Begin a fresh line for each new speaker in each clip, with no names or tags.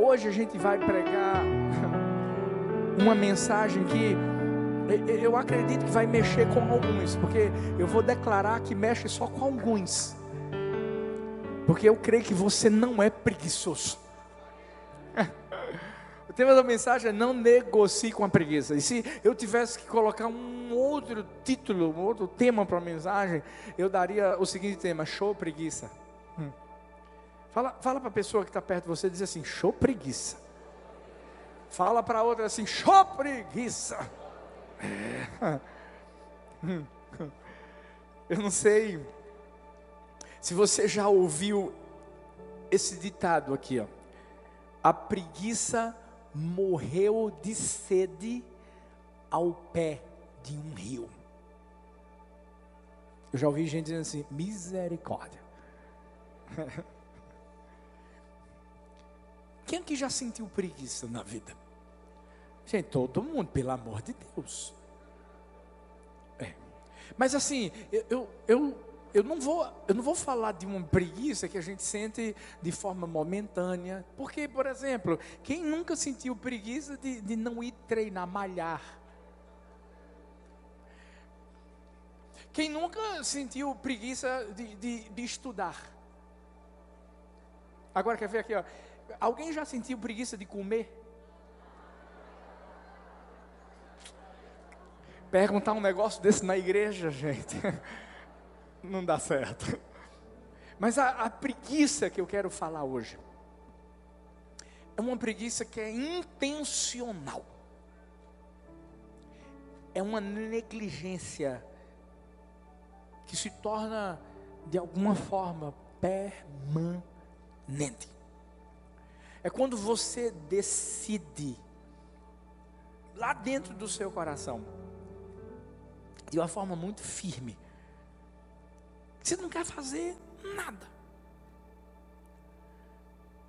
hoje a gente vai pregar uma mensagem que eu acredito que vai mexer com alguns, porque eu vou declarar que mexe só com alguns. Porque eu creio que você não é preguiçoso. O tema da mensagem é não negocie com a preguiça. E se eu tivesse que colocar um outro título, um outro tema para a mensagem, eu daria o seguinte tema: show preguiça. Hum. Fala, fala para a pessoa que está perto de você diz assim: show preguiça. Fala para a outra assim: show preguiça. É. Eu não sei se você já ouviu esse ditado aqui, ó. A preguiça morreu de sede ao pé de um rio. Eu já ouvi gente dizendo assim: misericórdia. Quem aqui já sentiu preguiça na vida? Gente, todo mundo, pelo amor de Deus. É. Mas assim, eu, eu, eu eu não vou, eu não vou falar de uma preguiça que a gente sente de forma momentânea, porque, por exemplo, quem nunca sentiu preguiça de, de não ir treinar, malhar? Quem nunca sentiu preguiça de, de, de estudar? Agora quer ver aqui, ó. Alguém já sentiu preguiça de comer? Perguntar um negócio desse na igreja, gente. não dá certo. Mas a, a preguiça que eu quero falar hoje é uma preguiça que é intencional. É uma negligência que se torna de alguma forma permanente. É quando você decide lá dentro do seu coração, de uma forma muito firme, você não quer fazer nada.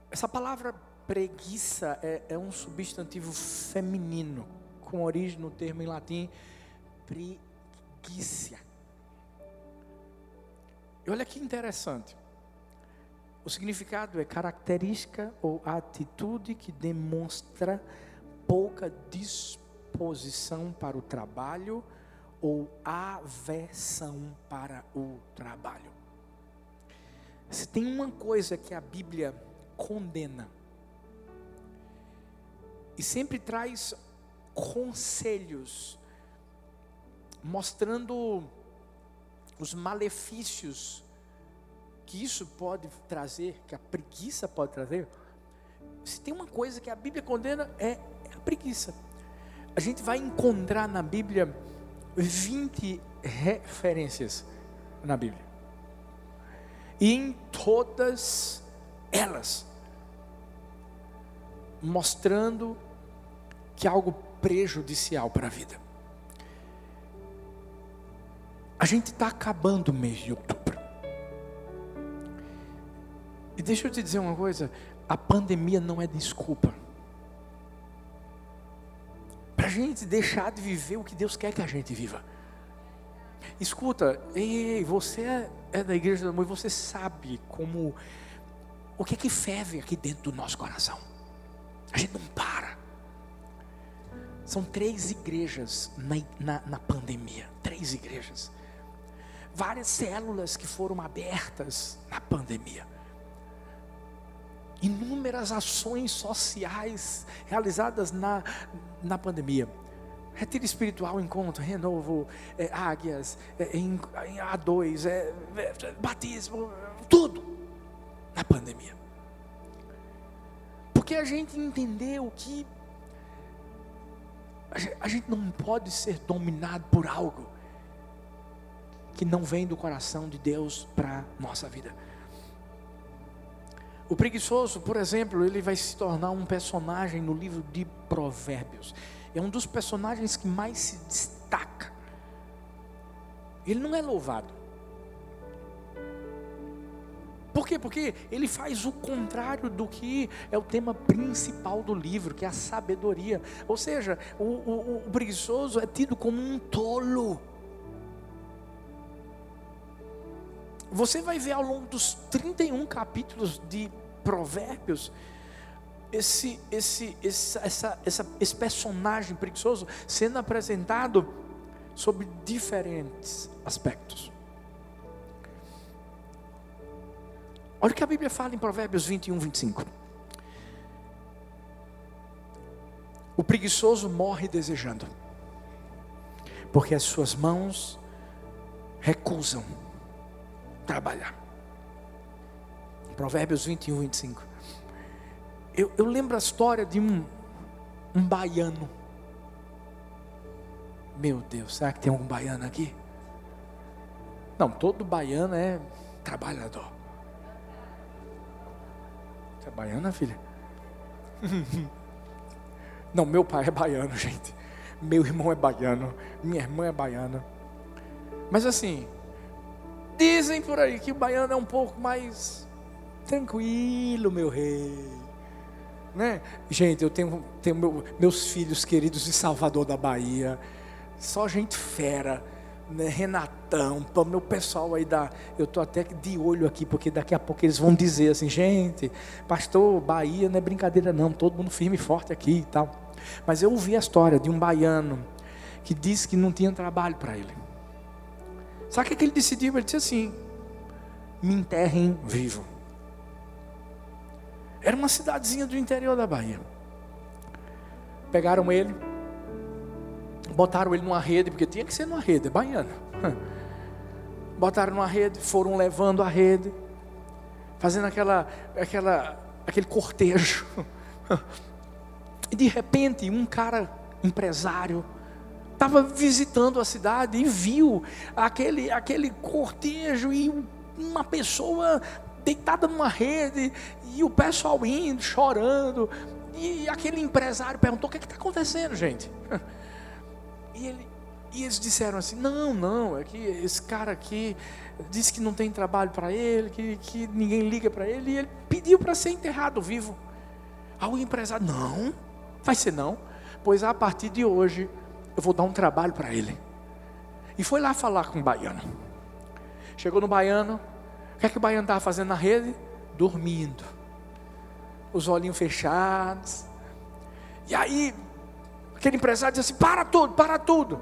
Essa palavra preguiça é, é um substantivo feminino, com origem no termo em latim preguiça. E olha que interessante. O significado é característica ou atitude que demonstra pouca disposição para o trabalho ou aversão para o trabalho. Se tem uma coisa que a Bíblia condena, e sempre traz conselhos, mostrando os malefícios que isso pode trazer, que a preguiça pode trazer. Se tem uma coisa que a Bíblia condena é, é a preguiça. A gente vai encontrar na Bíblia 20 referências na Bíblia. E em todas elas, mostrando que é algo prejudicial para a vida. A gente está acabando o E deixa eu te dizer uma coisa: a pandemia não é desculpa gente deixar de viver o que Deus quer que a gente viva. Escuta, ei, você é, é da igreja do amor e você sabe como o que é que ferve aqui dentro do nosso coração. A gente não para. São três igrejas na, na, na pandemia. Três igrejas. Várias células que foram abertas na pandemia inúmeras ações sociais realizadas na, na pandemia. Retiro espiritual, encontro, renovo, é, águias, é, em, em, A2, é, é, batismo, tudo na pandemia. Porque a gente entendeu que a gente não pode ser dominado por algo que não vem do coração de Deus para nossa vida. O preguiçoso, por exemplo, ele vai se tornar um personagem no livro de Provérbios. É um dos personagens que mais se destaca. Ele não é louvado. Por quê? Porque ele faz o contrário do que é o tema principal do livro, que é a sabedoria. Ou seja, o, o, o preguiçoso é tido como um tolo. Você vai ver ao longo dos 31 capítulos de Provérbios esse, esse, esse, essa, essa, esse personagem preguiçoso sendo apresentado sob diferentes aspectos. Olha o que a Bíblia fala em Provérbios 21, 25. O preguiçoso morre desejando, porque as suas mãos recusam trabalhar. Provérbios 21, 25. Eu, eu lembro a história de um, um baiano. Meu Deus, será que tem algum baiano aqui? Não, todo baiano é trabalhador. Você é baiana, filha? Não, meu pai é baiano, gente. Meu irmão é baiano. Minha irmã é baiana. Mas assim, dizem por aí que o baiano é um pouco mais tranquilo, meu rei. Né? Gente, eu tenho, tenho meu, meus filhos queridos de Salvador da Bahia. Só gente fera. Né? Renatão, meu pessoal aí da. Eu estou até de olho aqui, porque daqui a pouco eles vão dizer assim, gente, pastor, Bahia não é brincadeira, não, todo mundo firme e forte aqui e tal. Mas eu ouvi a história de um baiano que disse que não tinha trabalho para ele. Sabe o que ele decidiu? Ele disse assim: me enterrem vivo. Era uma cidadezinha do interior da Bahia. Pegaram ele, botaram ele numa rede, porque tinha que ser numa rede, é baiano. Botaram numa rede, foram levando a rede, fazendo aquela, aquela, aquele cortejo. E de repente, um cara empresário estava visitando a cidade e viu aquele, aquele cortejo e uma pessoa deitada numa rede e o pessoal indo, chorando. E aquele empresário perguntou: O que é está acontecendo, gente? E, ele, e eles disseram assim: Não, não, é que esse cara aqui disse que não tem trabalho para ele, que, que ninguém liga para ele, e ele pediu para ser enterrado vivo. Aí o empresário: Não Vai ser não, pois a partir de hoje eu vou dar um trabalho para ele. E foi lá falar com o baiano. Chegou no baiano, que é que o baiano estava fazendo na rede? Dormindo, os olhinhos fechados. E aí, aquele empresário disse assim: para tudo, para tudo.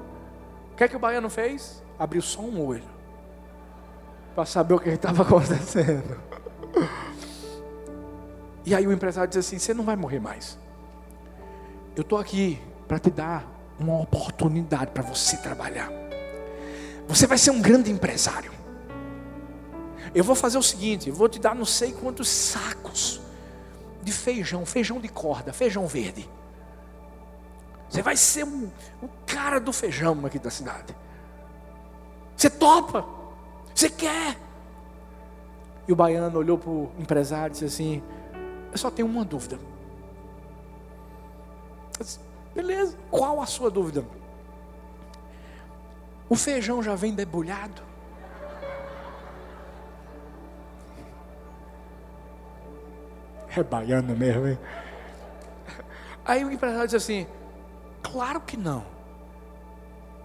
O que é que o baiano fez? Abriu só um olho, para saber o que estava acontecendo. E aí o empresário disse assim: você não vai morrer mais. Eu estou aqui para te dar uma oportunidade para você trabalhar. Você vai ser um grande empresário. Eu vou fazer o seguinte: eu vou te dar não sei quantos sacos de feijão, feijão de corda, feijão verde. Você vai ser um, o cara do feijão aqui da cidade. Você topa? Você quer? E o baiano olhou para o empresário e disse assim: Eu só tenho uma dúvida. Beleza, qual a sua dúvida? O feijão já vem debulhado? É baiano mesmo, hein? Aí o empresário diz assim: Claro que não.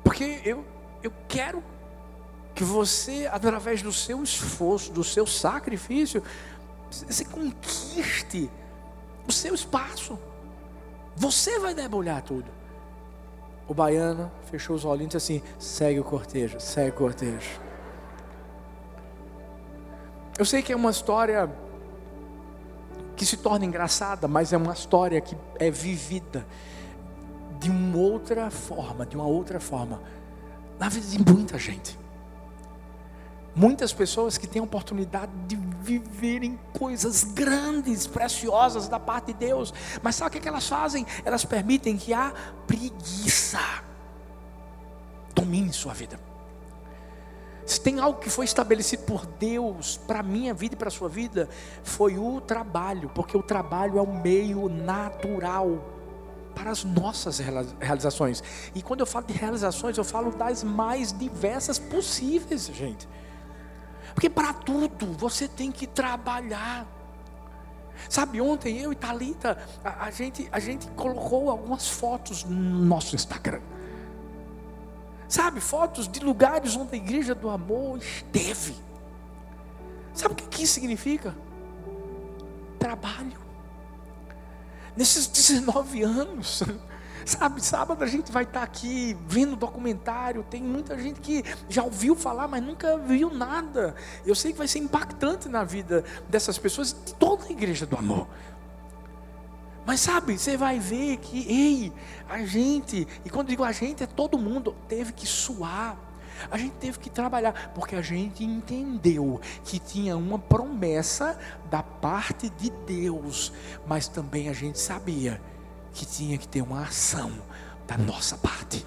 Porque eu, eu quero que você, através do seu esforço, do seu sacrifício, você conquiste o seu espaço. Você vai debulhar tudo. O baiano fechou os olhinhos e disse assim: segue o cortejo, segue o cortejo. Eu sei que é uma história que se torna engraçada, mas é uma história que é vivida de uma outra forma, de uma outra forma, na vida de muita gente. Muitas pessoas que têm a oportunidade de viverem coisas grandes, preciosas da parte de Deus, mas sabe o que elas fazem? Elas permitem que a preguiça domine sua vida. Se tem algo que foi estabelecido por Deus para a minha vida e para a sua vida, foi o trabalho, porque o trabalho é o meio natural para as nossas realizações. E quando eu falo de realizações, eu falo das mais diversas possíveis, gente. Porque para tudo você tem que trabalhar. Sabe, ontem eu e Talita, a, a, gente, a gente colocou algumas fotos no nosso Instagram. Sabe, fotos de lugares onde a igreja do amor esteve. Sabe o que, isso significa? Trabalho. nesses 19 anos. Sabe, sábado a gente vai estar aqui vendo documentário. Tem muita gente que já ouviu falar, mas nunca viu nada. Eu sei que vai ser impactante na vida dessas pessoas, de toda a igreja do amor. Mas sabe, você vai ver que, ei, a gente, e quando digo a gente, é todo mundo, teve que suar. A gente teve que trabalhar, porque a gente entendeu que tinha uma promessa da parte de Deus, mas também a gente sabia que tinha que ter uma ação da nossa parte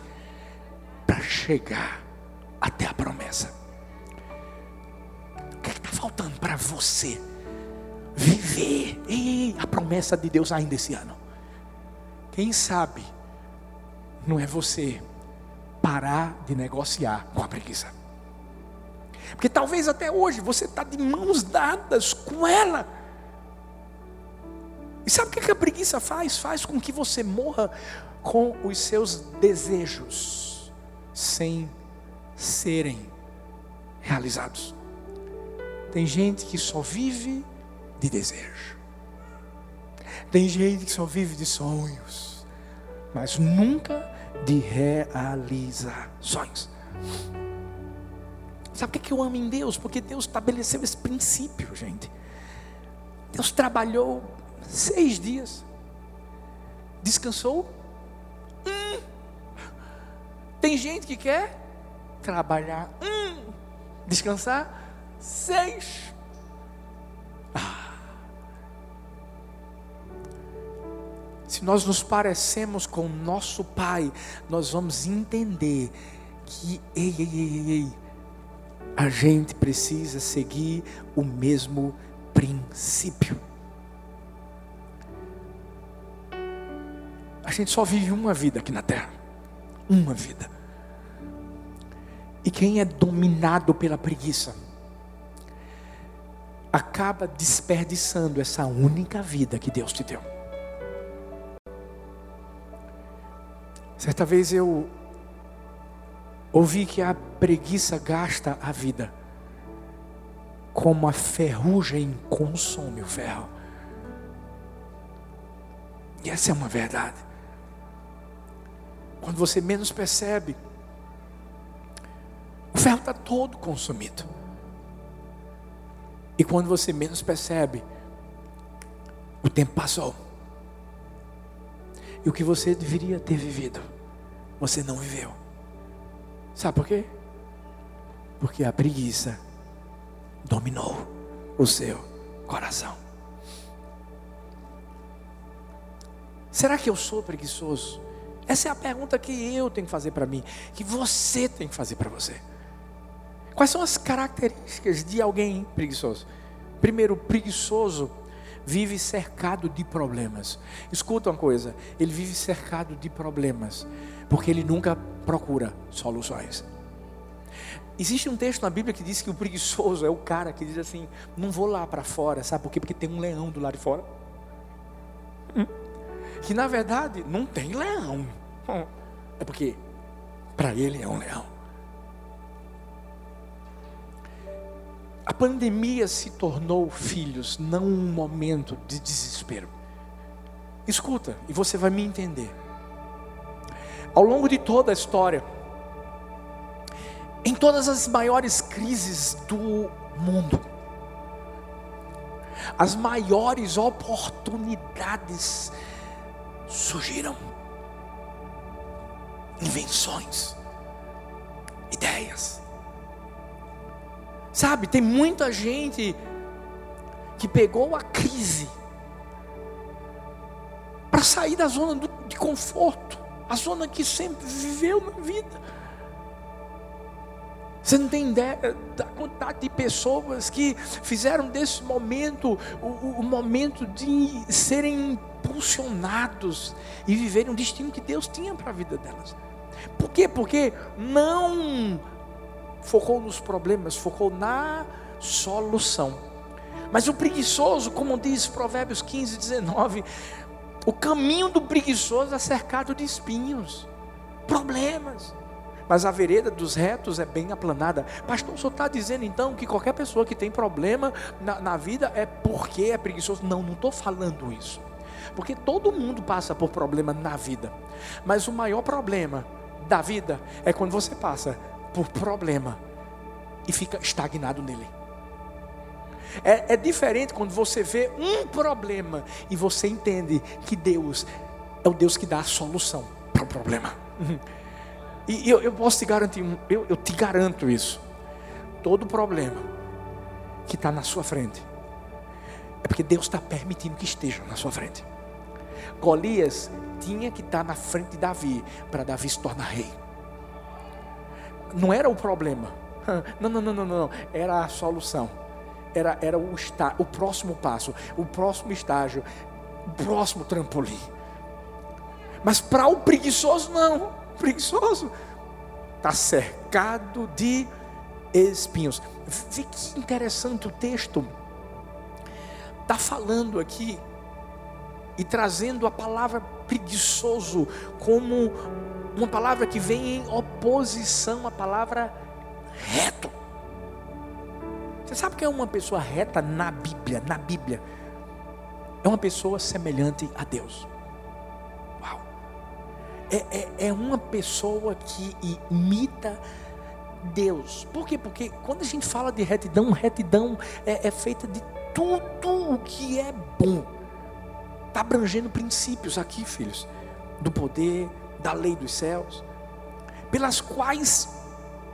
para chegar até a promessa. O que é está faltando para você viver ei, a promessa de Deus ainda esse ano? Quem sabe não é você parar de negociar com a preguiça. Porque talvez até hoje você está de mãos dadas com ela. E sabe o que a preguiça faz? Faz com que você morra com os seus desejos sem serem realizados. Tem gente que só vive de desejo. Tem gente que só vive de sonhos, mas nunca de realizações. Sabe o que eu amo em Deus? Porque Deus estabeleceu esse princípio, gente. Deus trabalhou seis dias, descansou. Hum. Tem gente que quer trabalhar, hum. descansar seis. Se nós nos parecemos com nosso Pai, nós vamos entender que ei, ei, ei, ei, a gente precisa seguir o mesmo princípio. A gente só vive uma vida aqui na terra. Uma vida. E quem é dominado pela preguiça acaba desperdiçando essa única vida que Deus te deu. Certa vez eu ouvi que a preguiça gasta a vida, como a ferrugem consome o ferro. E essa é uma verdade. Quando você menos percebe, o ferro está todo consumido. E quando você menos percebe, o tempo passou. E o que você deveria ter vivido, você não viveu. Sabe por quê? Porque a preguiça dominou o seu coração. Será que eu sou preguiçoso? Essa é a pergunta que eu tenho que fazer para mim, que você tem que fazer para você. Quais são as características de alguém preguiçoso? Primeiro, preguiçoso vive cercado de problemas. Escuta uma coisa, ele vive cercado de problemas, porque ele nunca procura soluções. Existe um texto na Bíblia que diz que o preguiçoso é o cara que diz assim: não vou lá para fora, sabe por quê? Porque tem um leão do lado de fora. Hum que na verdade não tem leão. É porque para ele é um leão. A pandemia se tornou, filhos, não um momento de desespero. Escuta, e você vai me entender. Ao longo de toda a história, em todas as maiores crises do mundo, as maiores oportunidades surgiram invenções, ideias. Sabe, tem muita gente que pegou a crise para sair da zona de conforto, a zona que sempre viveu na vida. Você não tem ideia da quantidade de pessoas que fizeram desse momento o, o momento de serem impulsionados e viverem o destino que Deus tinha para a vida delas. Por quê? Porque não focou nos problemas, focou na solução. Mas o preguiçoso, como diz Provérbios 15, 19, o caminho do preguiçoso é cercado de espinhos, problemas. Mas a vereda dos retos é bem aplanada. Pastor, o senhor está dizendo então que qualquer pessoa que tem problema na, na vida é porque é preguiçoso? Não, não estou falando isso. Porque todo mundo passa por problema na vida. Mas o maior problema da vida é quando você passa por problema e fica estagnado nele. É, é, diferente quando você vê um problema e você entende que Deus é o Deus que dá a solução para o problema. E eu, eu posso te garantir, eu, eu te garanto isso. Todo problema que está na sua frente é porque Deus está permitindo que esteja na sua frente. Golias tinha que estar tá na frente de Davi para Davi se tornar rei. Não era o problema. Não, não, não, não, não. Era a solução. Era, era o, está, o próximo passo, o próximo estágio, o próximo trampolim. Mas para o preguiçoso, não. O preguiçoso está cercado de espinhos. Vê que interessante o texto. Está falando aqui e trazendo a palavra preguiçoso como uma palavra que vem em oposição à palavra reto. Você sabe que é uma pessoa reta na Bíblia? Na Bíblia, é uma pessoa semelhante a Deus. Uau! É, é, é uma pessoa que imita Deus. Por quê? Porque quando a gente fala de retidão, retidão é, é feita de tudo o que é bom. Está abrangendo princípios aqui, filhos, do poder, da lei dos céus, pelas quais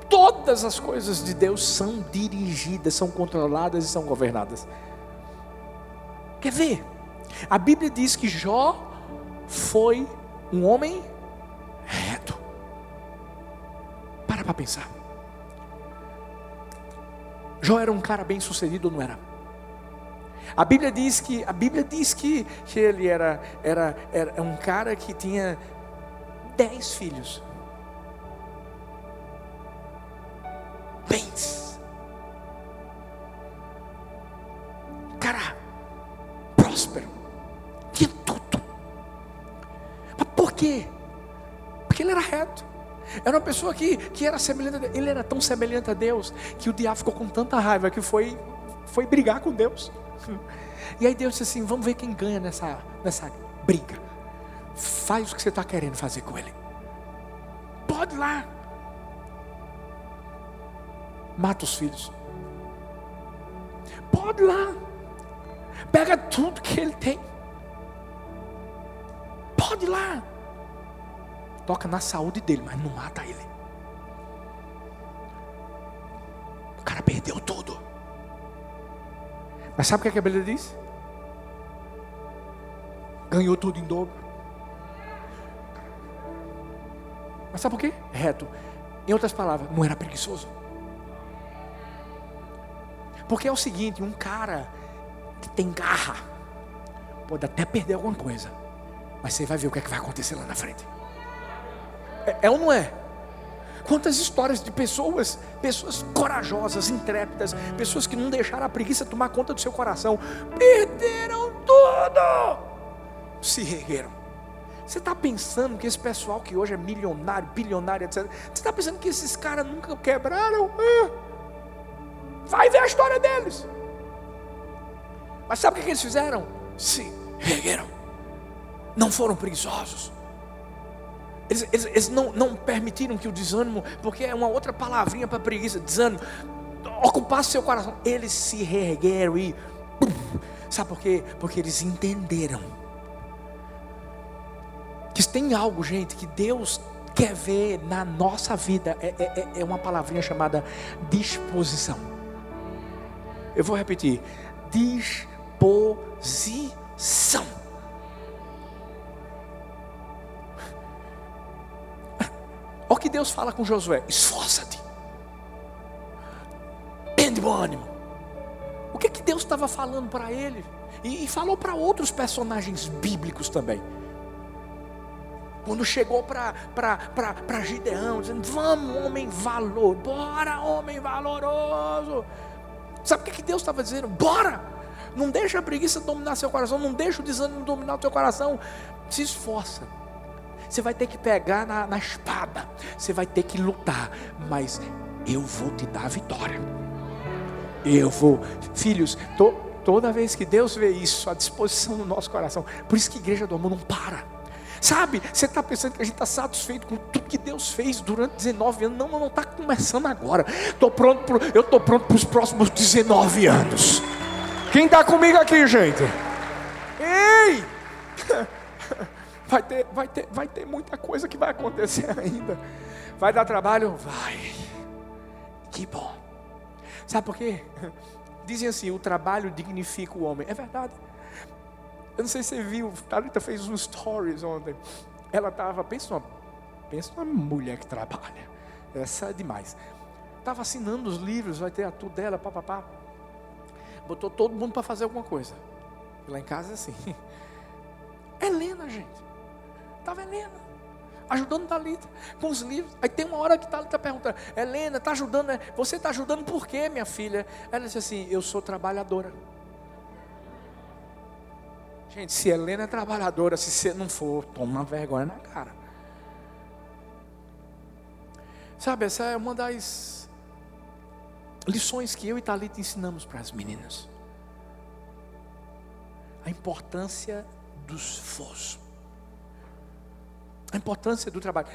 todas as coisas de Deus são dirigidas, são controladas e são governadas. Quer ver? A Bíblia diz que Jó foi um homem reto. Para para pensar. Jó era um cara bem sucedido não era? A Bíblia diz que a Bíblia diz que, que ele era, era, era um cara que tinha dez filhos. Bens. Cara, próspero. Tinha tudo. Mas por quê? Porque ele era reto. Era uma pessoa que, que era semelhante a Deus. Ele era tão semelhante a Deus que o diabo ficou com tanta raiva que foi, foi brigar com Deus. E aí Deus disse assim: vamos ver quem ganha nessa, nessa briga. Faz o que você está querendo fazer com ele. Pode lá. Mata os filhos. Pode lá. Pega tudo que ele tem. Pode lá. Toca na saúde dele, mas não mata ele. O cara perdeu tudo. Mas sabe o que, é a Bíblia diz? Ganhou tudo em dobro. Mas sabe por quê? Reto. Em outras palavras, não era preguiçoso. Porque é o seguinte: um cara que tem garra pode até perder alguma coisa, mas você vai ver o que, é que vai acontecer lá na frente. É, é ou não é? Quantas histórias de pessoas, pessoas corajosas, intrépidas, pessoas que não deixaram a preguiça tomar conta do seu coração, perderam tudo, se regueram. Você está pensando que esse pessoal que hoje é milionário, bilionário, etc., você está pensando que esses caras nunca quebraram? Vai ver a história deles. Mas sabe o que eles fizeram? Se regueram, não foram preguiçosos. Eles, eles, eles não, não, permitiram que o desânimo, porque é uma outra palavrinha para preguiça, desânimo, ocupasse seu coração. Eles se reergueram e. Sabe por quê? Porque eles entenderam que tem algo, gente, que Deus quer ver na nossa vida. É, é, é, é uma palavrinha chamada disposição. Eu vou repetir: disposição. Olha o que Deus fala com Josué: esforça-te, de bom ânimo. O que, que Deus estava falando para ele? E, e falou para outros personagens bíblicos também. Quando chegou para Gideão, dizendo: Vamos, homem valor, bora, homem valoroso. Sabe o que, que Deus estava dizendo? Bora! Não deixa a preguiça dominar seu coração, não deixa o desânimo dominar o teu coração. Se esforça. Você vai ter que pegar na, na espada, você vai ter que lutar, mas eu vou te dar a vitória. Eu vou, filhos, tô, Toda vez que Deus vê isso à disposição do nosso coração, por isso que a igreja do amor não para. Sabe, você está pensando que a gente está satisfeito com tudo que Deus fez durante 19 anos. Não, não está começando agora. Tô pronto pro, eu estou pronto para os próximos 19 anos. Quem está comigo aqui, gente? Ei! Vai ter, vai, ter, vai ter muita coisa que vai acontecer ainda. Vai dar trabalho? Vai. Que bom. Sabe por quê? Dizem assim: o trabalho dignifica o homem. É verdade. Eu não sei se você viu, Thalita fez um stories ontem. Ela estava, pensa numa, pensa numa mulher que trabalha. Essa é demais. Estava assinando os livros, vai ter a tudo dela, papapá. Botou todo mundo para fazer alguma coisa. Lá em casa é assim. Helena, gente. Estava Helena ajudando Talita com os livros. Aí tem uma hora que Talita pergunta: Helena, está ajudando? Né? Você está ajudando por quê, minha filha? Ela disse assim: Eu sou trabalhadora. Gente, se Helena é trabalhadora, se você não for, toma vergonha na cara. Sabe, essa é uma das lições que eu e Talita ensinamos para as meninas. A importância do esforço. A importância do trabalho,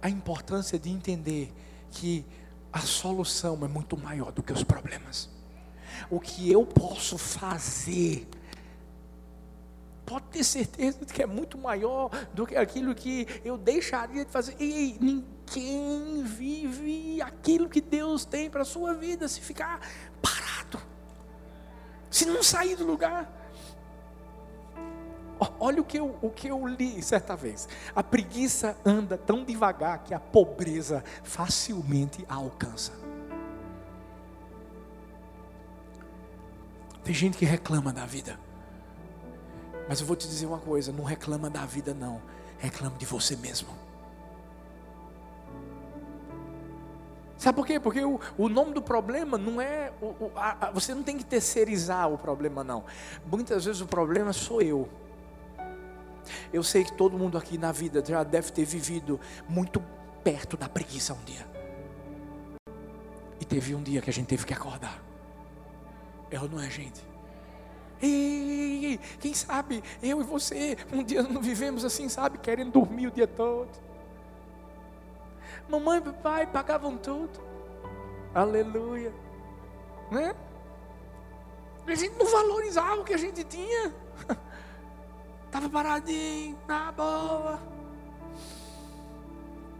a importância de entender que a solução é muito maior do que os problemas. O que eu posso fazer pode ter certeza que é muito maior do que aquilo que eu deixaria de fazer. E ninguém vive aquilo que Deus tem para a sua vida se ficar parado, se não sair do lugar. Olha o que, eu, o que eu li certa vez. A preguiça anda tão devagar que a pobreza facilmente a alcança. Tem gente que reclama da vida. Mas eu vou te dizer uma coisa: não reclama da vida, não. Reclama de você mesmo. Sabe por quê? Porque o, o nome do problema não é. O, o, a, você não tem que terceirizar o problema, não. Muitas vezes o problema sou eu. Eu sei que todo mundo aqui na vida já deve ter vivido muito perto da preguiça um dia. E teve um dia que a gente teve que acordar. É ou não é, gente? Ei, quem sabe eu e você um dia não vivemos assim, sabe, querendo dormir o dia todo. Mamãe e papai pagavam tudo. Aleluia. Né? A gente não valorizava o que a gente tinha. Estava paradinho, na boa.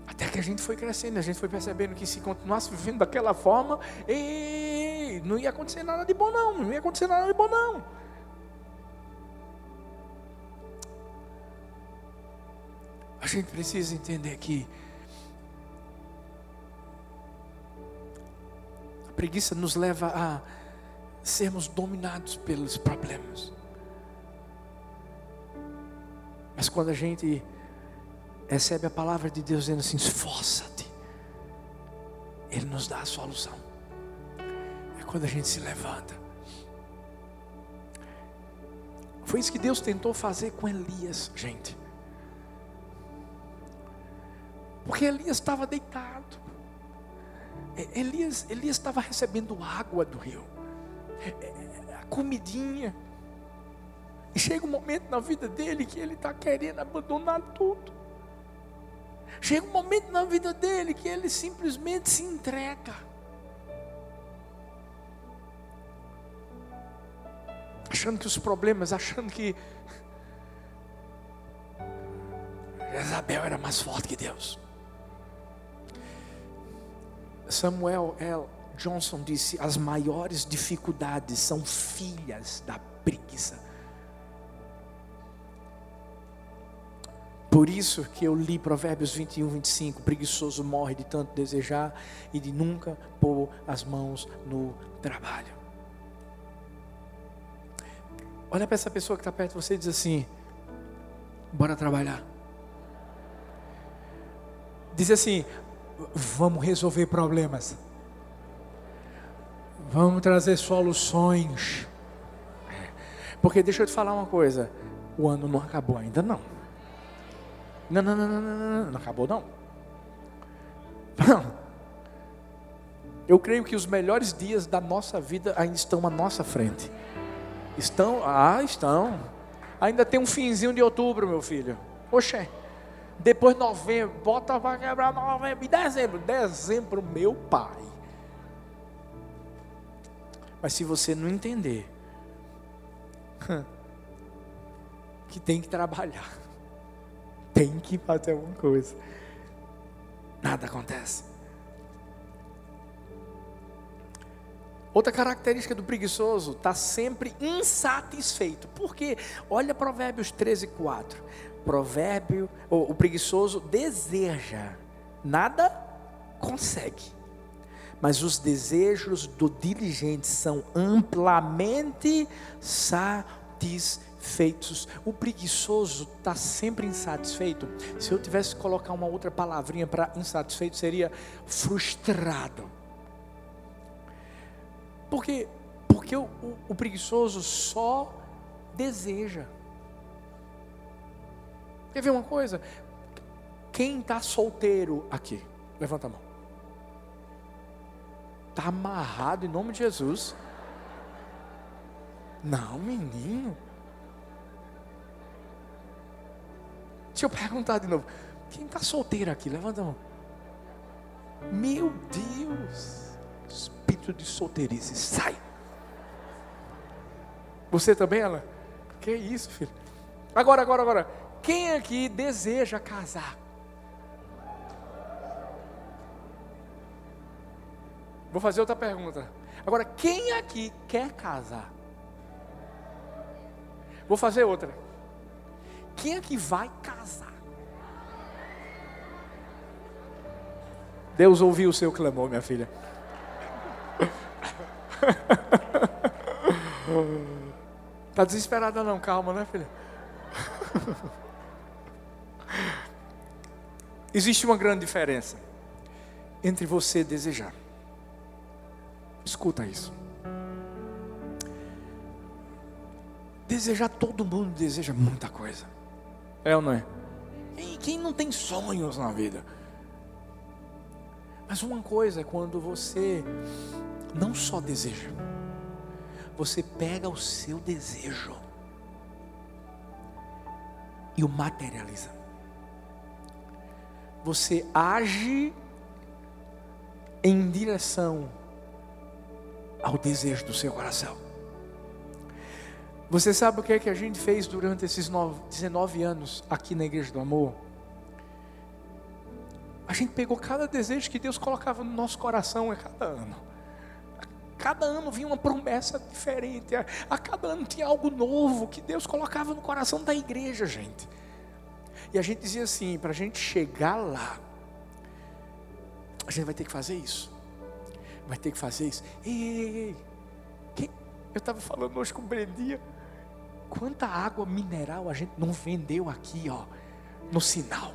Até que a gente foi crescendo, a gente foi percebendo que se continuasse vivendo daquela forma, ei, não ia acontecer nada de bom não, não ia acontecer nada de bom não. A gente precisa entender que a preguiça nos leva a sermos dominados pelos problemas. Mas quando a gente recebe a palavra de Deus dizendo assim: esforça-te, Ele nos dá a solução. É quando a gente se levanta. Foi isso que Deus tentou fazer com Elias, gente. Porque Elias estava deitado. Elias, Elias estava recebendo água do rio, a comidinha. E chega um momento na vida dele que ele está querendo abandonar tudo. Chega um momento na vida dele que ele simplesmente se entrega. Achando que os problemas, achando que Isabel era mais forte que Deus. Samuel L. Johnson disse: as maiores dificuldades são filhas da preguiça. Por isso que eu li Provérbios 21, 25: preguiçoso morre de tanto desejar e de nunca pôr as mãos no trabalho. Olha para essa pessoa que está perto de você e diz assim: bora trabalhar. Diz assim: vamos resolver problemas. Vamos trazer soluções. Porque deixa eu te falar uma coisa: o ano não acabou ainda não. Não, não, não, não, não, não, não acabou não. Não. Eu creio que os melhores dias da nossa vida ainda estão à nossa frente. Estão? Ah, estão. Ainda tem um finzinho de outubro, meu filho. Oxê. Depois novembro, bota vai quebrar novembro e dezembro. Dezembro, meu pai. Mas se você não entender que tem que trabalhar, tem que fazer alguma coisa, nada acontece. Outra característica do preguiçoso está sempre insatisfeito. Porque olha Provérbios 13, 4. Provérbio, o preguiçoso deseja, nada consegue. Mas os desejos do diligente são amplamente satisfeitos. O preguiçoso está sempre insatisfeito. Se eu tivesse que colocar uma outra palavrinha para insatisfeito, seria frustrado porque, porque o, o, o preguiçoso só deseja. Quer ver uma coisa? Quem está solteiro aqui? Levanta a mão. Está amarrado em nome de Jesus? Não, menino. Deixa eu perguntar de novo. Quem está solteiro aqui? Levanta a mão. Meu Deus espírito de solteirice, sai. Você também, ela? Que isso, filho? Agora, agora, agora. Quem aqui deseja casar? Vou fazer outra pergunta. Agora, quem aqui quer casar? Vou fazer outra. Quem aqui vai casar? Deus ouviu o seu clamor, minha filha. Está desesperada não, calma, né, filha? Existe uma grande diferença entre você desejar. Escuta isso. Desejar, todo mundo deseja muita coisa. É ou não é? Quem não tem sonhos na vida? Mas uma coisa é quando você não só deseja, você pega o seu desejo e o materializa. Você age em direção ao desejo do seu coração. Você sabe o que é que a gente fez durante esses 19 anos aqui na Igreja do Amor? A gente pegou cada desejo que Deus colocava no nosso coração a cada ano. A cada ano vinha uma promessa diferente. A, cada ano tinha algo novo que Deus colocava no coração da igreja, gente. E a gente dizia assim: para a gente chegar lá, a gente vai ter que fazer isso. Vai ter que fazer isso. Ei, ei, ei. Quem? Eu estava falando hoje com o Brendia. Quanta água mineral a gente não vendeu aqui, ó, no sinal.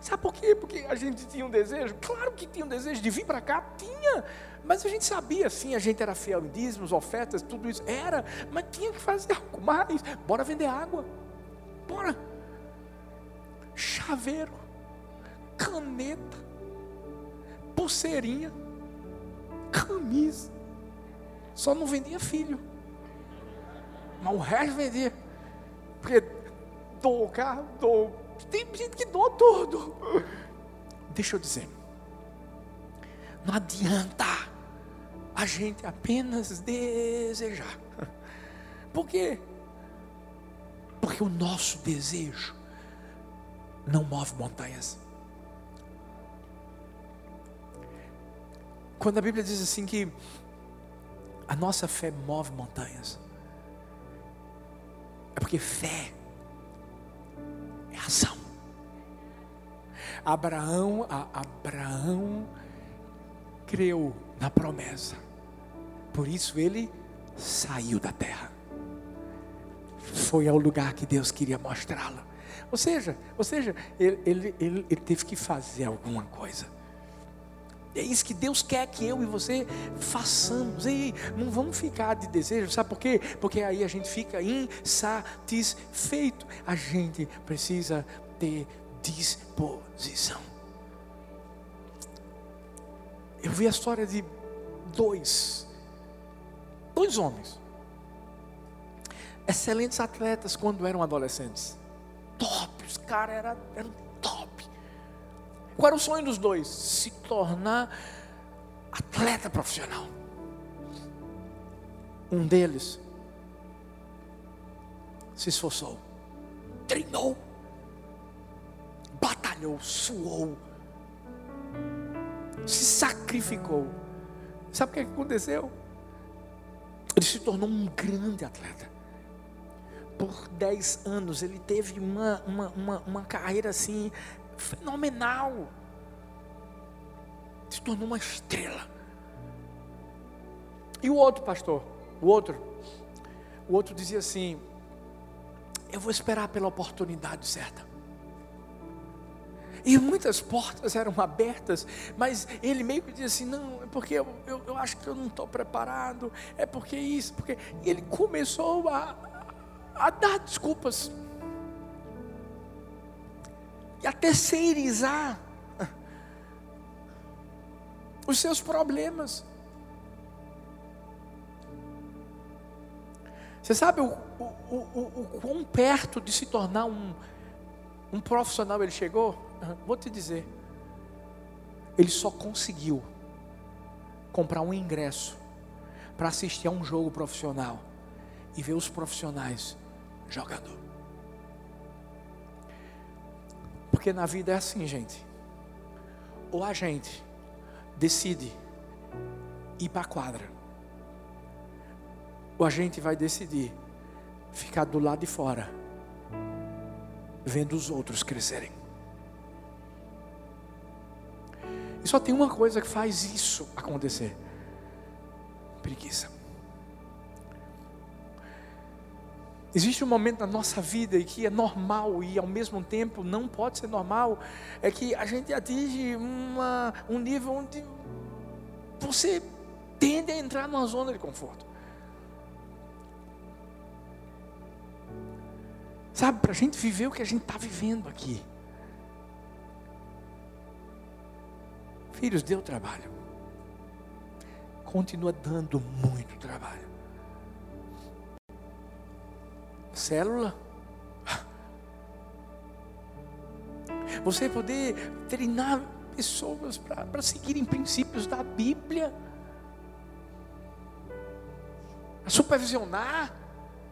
Sabe por quê? Porque a gente tinha um desejo, claro que tinha um desejo de vir para cá, tinha, mas a gente sabia sim, a gente era fiel em dízimos, ofertas, tudo isso, era, mas tinha que fazer algo mais, bora vender água, bora, chaveiro, caneta, pulseirinha, camisa, só não vendia filho, mas o resto vendia, porque dou o carro, dou tem gente que doa tudo. Deixa eu dizer. Não adianta a gente apenas desejar. Por quê? Porque o nosso desejo não move montanhas. Quando a Bíblia diz assim que a nossa fé move montanhas, é porque fé é ação. Abraão, Abraão creu na promessa. Por isso ele saiu da terra. Foi ao lugar que Deus queria mostrá-la. Ou seja, ou seja, ele, ele, ele, ele teve que fazer alguma coisa. É isso que Deus quer que eu e você façamos. E não vamos ficar de desejo, sabe por quê? Porque aí a gente fica insatisfeito. A gente precisa ter disposição. Eu vi a história de dois, dois homens. excelentes atletas quando eram adolescentes. Top, os caras eram, eram top. Qual era o sonho dos dois? Se tornar atleta profissional. Um deles se esforçou, treinou, batalhou, suou, se sacrificou. Sabe o que aconteceu? Ele se tornou um grande atleta. Por 10 anos ele teve uma, uma, uma, uma carreira assim fenomenal. Se tornou uma estrela. E o outro pastor, o outro, o outro dizia assim: Eu vou esperar pela oportunidade certa. E muitas portas eram abertas, mas ele meio que dizia assim: não, é porque eu, eu, eu acho que eu não estou preparado, é porque isso, porque. E ele começou a, a dar desculpas e a terceirizar os seus problemas. Você sabe o, o, o, o quão perto de se tornar um, um profissional ele chegou? Vou te dizer. Ele só conseguiu comprar um ingresso para assistir a um jogo profissional e ver os profissionais jogando. Porque na vida é assim, gente. Ou a gente decide ir para a quadra, ou a gente vai decidir ficar do lado de fora, vendo os outros crescerem. E só tem uma coisa que faz isso acontecer: preguiça. Existe um momento na nossa vida em que é normal e ao mesmo tempo não pode ser normal, é que a gente atinge uma, um nível onde você tende a entrar numa zona de conforto. Sabe, para a gente viver o que a gente está vivendo aqui. Filhos, deu trabalho. Continua dando muito trabalho célula. Você poder treinar pessoas para seguirem princípios da Bíblia, a supervisionar,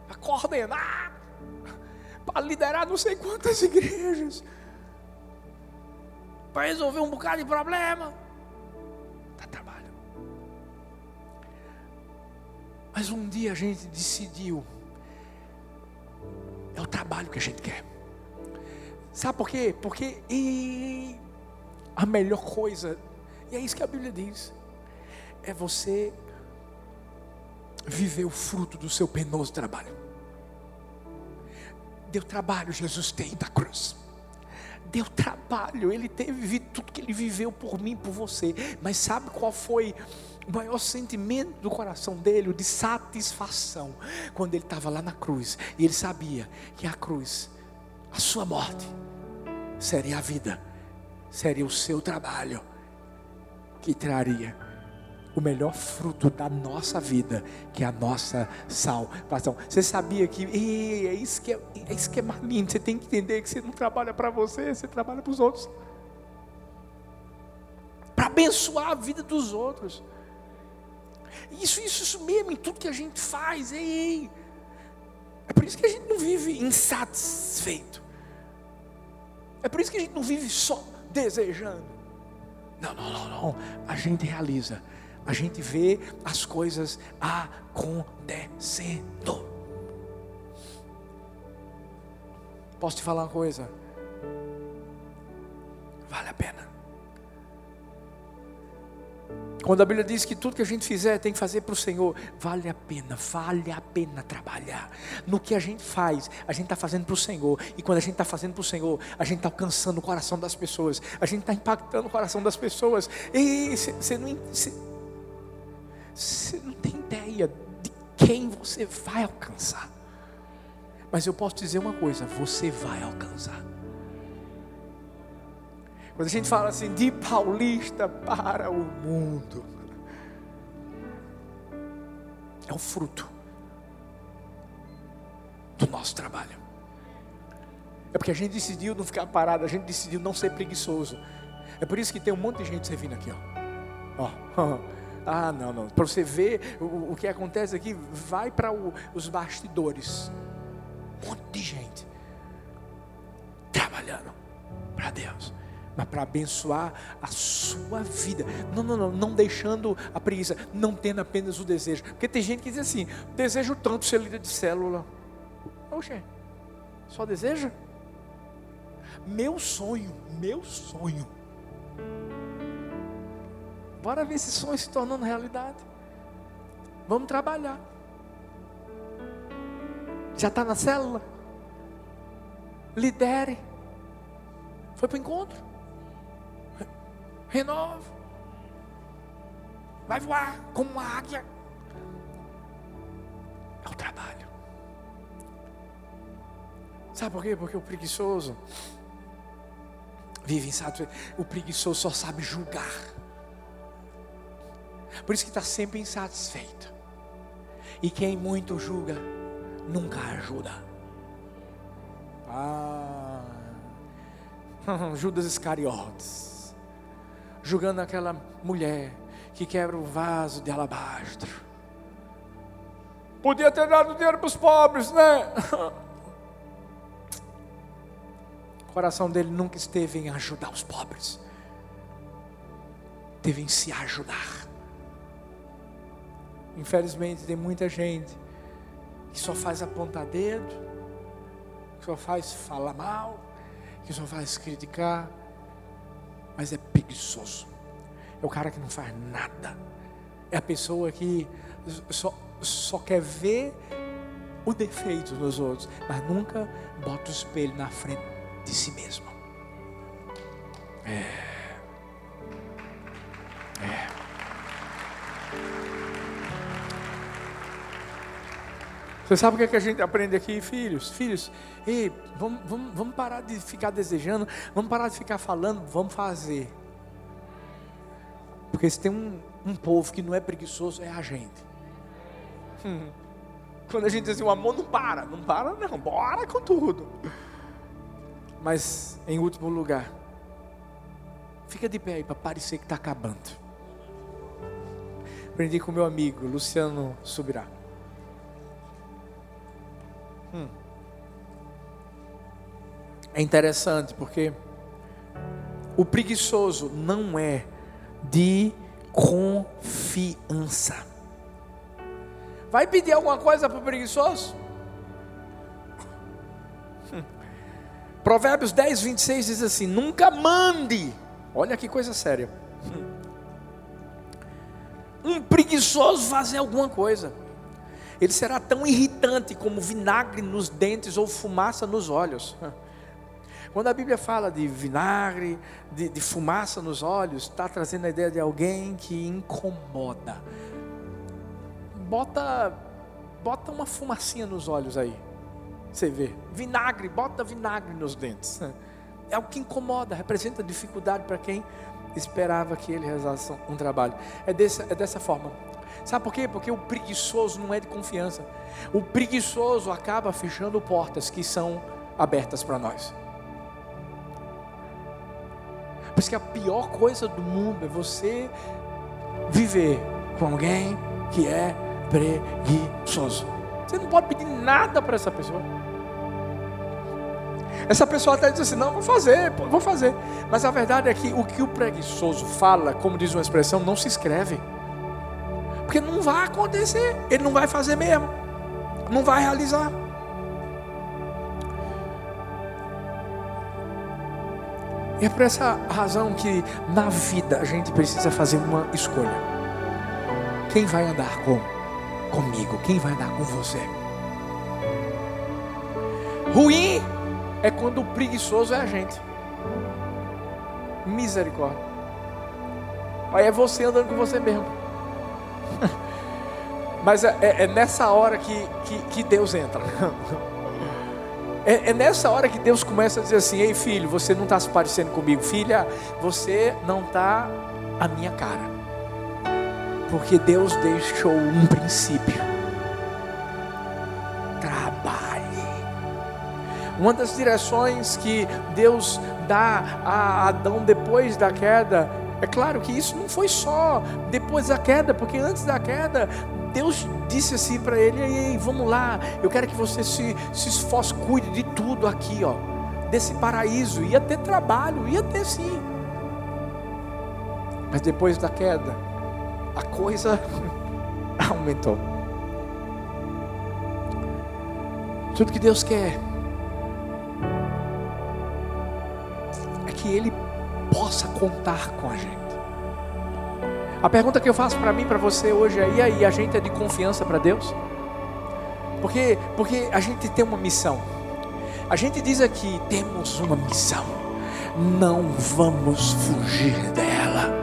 a coordenar, para liderar não sei quantas igrejas, para resolver um bocado de problema. Dá trabalho. Mas um dia a gente decidiu é o trabalho que a gente quer. Sabe por quê? Porque e, a melhor coisa, e é isso que a Bíblia diz, é você viver o fruto do seu penoso trabalho. Deu trabalho, Jesus tem da cruz. Deu trabalho, ele teve tudo que ele viveu por mim, por você. Mas sabe qual foi o maior sentimento do coração dele, o de satisfação, quando ele estava lá na cruz, e ele sabia que a cruz, a sua morte, seria a vida, seria o seu trabalho, que traria o melhor fruto da nossa vida, que é a nossa salvação. Você sabia que é isso que é, é isso que é mais lindo. Você tem que entender que você não trabalha para você, você trabalha para os outros. Para abençoar a vida dos outros. Isso, isso, isso mesmo, em tudo que a gente faz. Ei, ei. É por isso que a gente não vive insatisfeito. É por isso que a gente não vive só desejando. Não, não, não, não. A gente realiza. A gente vê as coisas acontecendo. Posso te falar uma coisa? Vale a pena. Quando a Bíblia diz que tudo que a gente fizer tem que fazer para o Senhor, vale a pena, vale a pena trabalhar. No que a gente faz, a gente está fazendo para o Senhor. E quando a gente está fazendo para o Senhor, a gente está alcançando o coração das pessoas, a gente está impactando o coração das pessoas. E você não, não tem ideia de quem você vai alcançar. Mas eu posso dizer uma coisa: você vai alcançar. Quando a gente fala assim, de paulista para o mundo, é o fruto nosso trabalho. É porque a gente decidiu não ficar parado, a gente decidiu não ser preguiçoso. É por isso que tem um monte de gente servindo aqui, ó. ó. Ah, não, não. Para você ver o, o, que acontece aqui, vai para os bastidores. Um monte de gente trabalhando para Deus mas para abençoar a sua vida. Não, não, não, não deixando a preguiça, não tendo apenas o desejo. Porque tem gente que diz assim: desejo tanto ser líder de célula. Oxe, só deseja? Meu sonho, meu sonho. Bora ver esse sonho se tornando realidade. Vamos trabalhar. Já está na célula? Lidere. Foi para o encontro renova. Vai voar como uma águia. É o trabalho. Sabe por quê? Porque o preguiçoso vive insatisfeito. O preguiçoso só sabe julgar. Por isso que está sempre insatisfeito. E quem muito julga, nunca ajuda. Ah, Judas Iscariotes julgando aquela mulher que quebra o vaso de alabastro. Podia ter dado dinheiro para os pobres, né? O coração dele nunca esteve em ajudar os pobres, teve em se ajudar. Infelizmente, tem muita gente que só faz apontar dedo, que só faz falar mal, que só faz criticar, mas é preguiçoso. É o cara que não faz nada. É a pessoa que só, só quer ver o defeito nos outros, mas nunca bota o espelho na frente de si mesmo. É. É. Você sabe o que, é que a gente aprende aqui, filhos? Filhos, ei, vamos, vamos, vamos parar de ficar desejando, vamos parar de ficar falando, vamos fazer. Porque se tem um, um povo que não é preguiçoso, é a gente. Quando a gente diz assim, o amor não para, não para não, bora com tudo. Mas, em último lugar, fica de pé aí para parecer que está acabando. Aprendi com meu amigo Luciano Subirá. Hum. É interessante porque o preguiçoso não é de confiança. Vai pedir alguma coisa para o preguiçoso? Provérbios 10, 26 diz assim: Nunca mande, olha que coisa séria, um preguiçoso fazer alguma coisa ele será tão irritante como vinagre nos dentes ou fumaça nos olhos. Quando a Bíblia fala de vinagre, de, de fumaça nos olhos, está trazendo a ideia de alguém que incomoda. Bota, bota uma fumacinha nos olhos aí. Você vê. Vinagre, bota vinagre nos dentes. É o que incomoda, representa dificuldade para quem esperava que ele realizasse um trabalho. É dessa, é dessa forma. Sabe por quê? Porque o preguiçoso não é de confiança. O preguiçoso acaba fechando portas que são abertas para nós. Isso que a pior coisa do mundo é você viver com alguém que é preguiçoso. Você não pode pedir nada para essa pessoa. Essa pessoa até diz assim: não, vou fazer, vou fazer. Mas a verdade é que o que o preguiçoso fala, como diz uma expressão, não se escreve. Porque não vai acontecer, ele não vai fazer mesmo, não vai realizar. E é por essa razão que na vida a gente precisa fazer uma escolha. Quem vai andar com comigo? Quem vai andar com você? Ruim é quando o preguiçoso é a gente. Misericórdia. Aí é você andando com você mesmo. Mas é, é, é, nessa hora que, que, que Deus entra. É, é, nessa hora que Deus começa a dizer assim: Ei filho, você não está se parecendo comigo, filha, você não está a minha cara. Porque Deus deixou um princípio. Trabalhe. Uma das direções que Deus dá a Adão depois da queda, é claro que isso não foi só depois da queda, porque antes da queda, Deus disse assim para ele: Ei, vamos lá, eu quero que você se, se esforce, cuide de tudo aqui, ó, desse paraíso. Ia ter trabalho, ia ter sim. Mas depois da queda, a coisa aumentou. Tudo que Deus quer é que Ele possa contar com a gente. A pergunta que eu faço para mim, para você hoje é: e aí, a gente é de confiança para Deus? Porque, porque a gente tem uma missão. A gente diz aqui: temos uma missão. Não vamos fugir dela.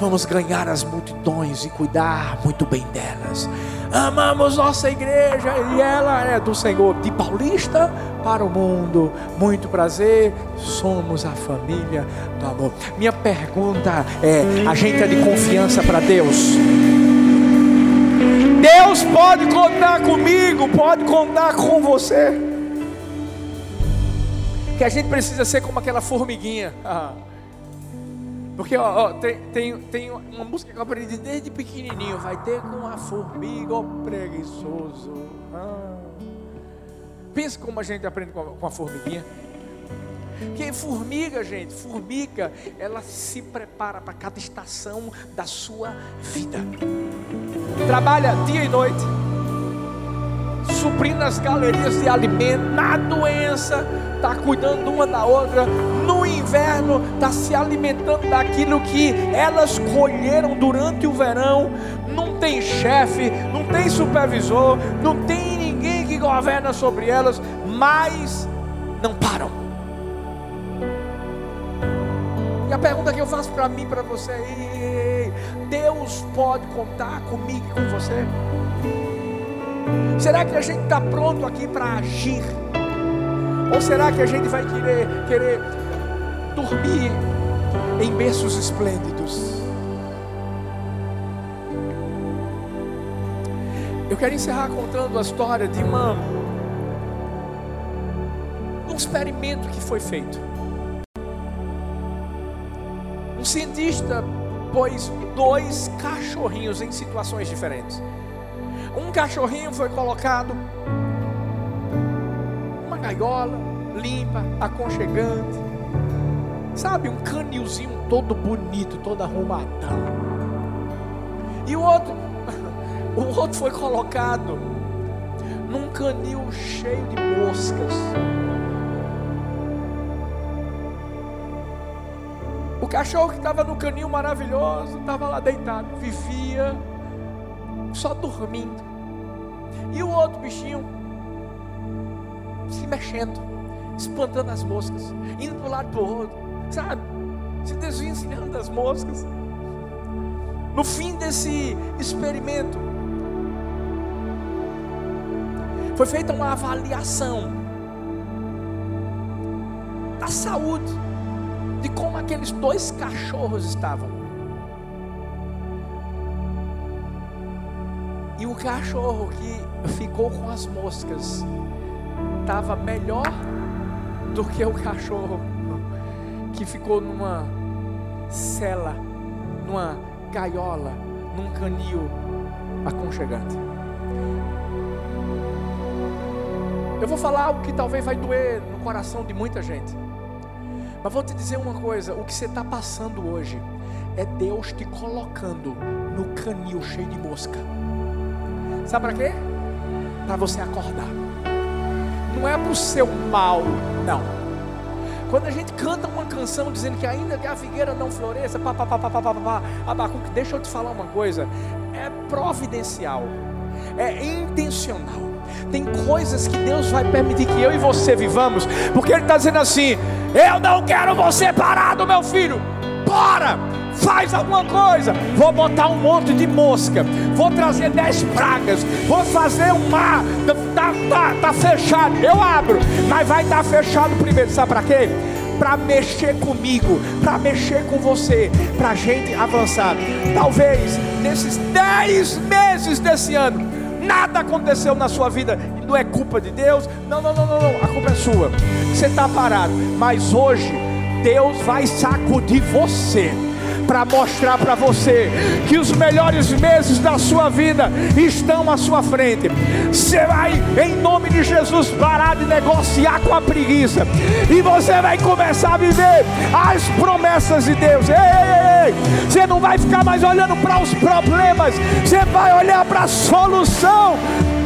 Vamos ganhar as multidões e cuidar muito bem delas. Amamos nossa igreja e ela é do Senhor, de Paulista para o mundo. Muito prazer, somos a família do amor. Minha pergunta é: a gente é de confiança para Deus? Deus pode contar comigo, pode contar com você. Que a gente precisa ser como aquela formiguinha. Porque ó, ó, tem, tem, tem uma música que eu aprendi desde pequenininho. Vai ter com a formiga, ó preguiçoso. Ah. Pensa como a gente aprende com a, com a formiguinha. Porque formiga, gente, formiga, ela se prepara para cada estação da sua vida. Trabalha dia e noite, suprindo as galerias de alimento, na doença, está cuidando uma da outra. No inverno, está se alimentando daquilo que elas colheram durante o verão. Não tem chefe, não tem supervisor, não tem ninguém que governa sobre elas, mas não param. E a pergunta que eu faço para mim, para você, Deus pode contar comigo e com você? Será que a gente está pronto aqui para agir? Ou será que a gente vai querer, querer dormir em berços esplêndidos? Eu quero encerrar contando a história de uma um experimento que foi feito. Um cientista pôs dois cachorrinhos em situações diferentes. Um cachorrinho foi colocado uma gaiola limpa, aconchegante. Sabe, um canilzinho todo bonito, todo arrumadão. E o outro, o outro foi colocado num canil cheio de moscas. O cachorro que estava no canil maravilhoso estava lá deitado, vivia só dormindo. E o outro bichinho se mexendo, espantando as moscas, indo para um lado para o outro, sabe? Se desvencilhando das moscas. No fim desse experimento, foi feita uma avaliação da saúde, de como aqueles dois cachorros estavam. Cachorro que ficou com as moscas estava melhor do que o cachorro que ficou numa cela, numa gaiola, num canil aconchegante. Eu vou falar algo que talvez vai doer no coração de muita gente. Mas vou te dizer uma coisa: o que você está passando hoje é Deus te colocando no canil cheio de mosca. Sabe para quê? Para você acordar. Não é para o seu mal, não. Quando a gente canta uma canção dizendo que ainda que a figueira não floresça, pá, pá, pá, pá, pá, pá, pá, Abacuque, deixa eu te falar uma coisa. É providencial. É intencional. Tem coisas que Deus vai permitir que eu e você vivamos, porque Ele está dizendo assim: Eu não quero você parado, meu filho. Bora! Faz alguma coisa. Vou botar um monte de mosca, vou trazer dez pragas, vou fazer um mar. Tá, tá, tá fechado, eu abro, mas vai estar tá fechado primeiro. Sabe para quê? Para mexer comigo, para mexer com você, para a gente avançar. Talvez nesses dez meses desse ano, nada aconteceu na sua vida não é culpa de Deus. Não, não, não, não, não. a culpa é sua. Você está parado. Mas hoje, Deus vai sacudir você para mostrar para você que os melhores meses da sua vida estão à sua frente. Você vai, em nome de Jesus, parar de negociar com a preguiça e você vai começar a viver as promessas de Deus. Ei, ei, ei. Você não vai ficar mais olhando para os problemas, você vai olhar para a solução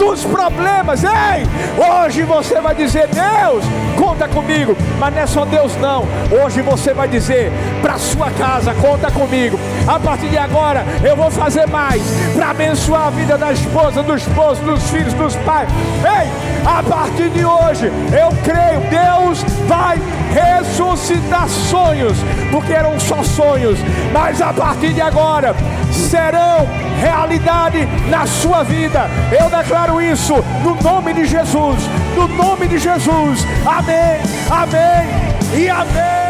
dos problemas. Ei, hoje você vai dizer: Deus, conta comigo. Mas não é só Deus, não. Hoje você vai dizer para sua casa: conta comigo. A partir de agora eu vou fazer mais para abençoar a vida da esposa, do esposo, dos filhos, dos pais. Ei, a partir de hoje eu creio, Deus vai ressuscitar sonhos, porque eram só sonhos, mas a partir de agora serão realidade na sua vida. Eu declaro isso no nome de Jesus, no nome de Jesus. Amém, amém e amém.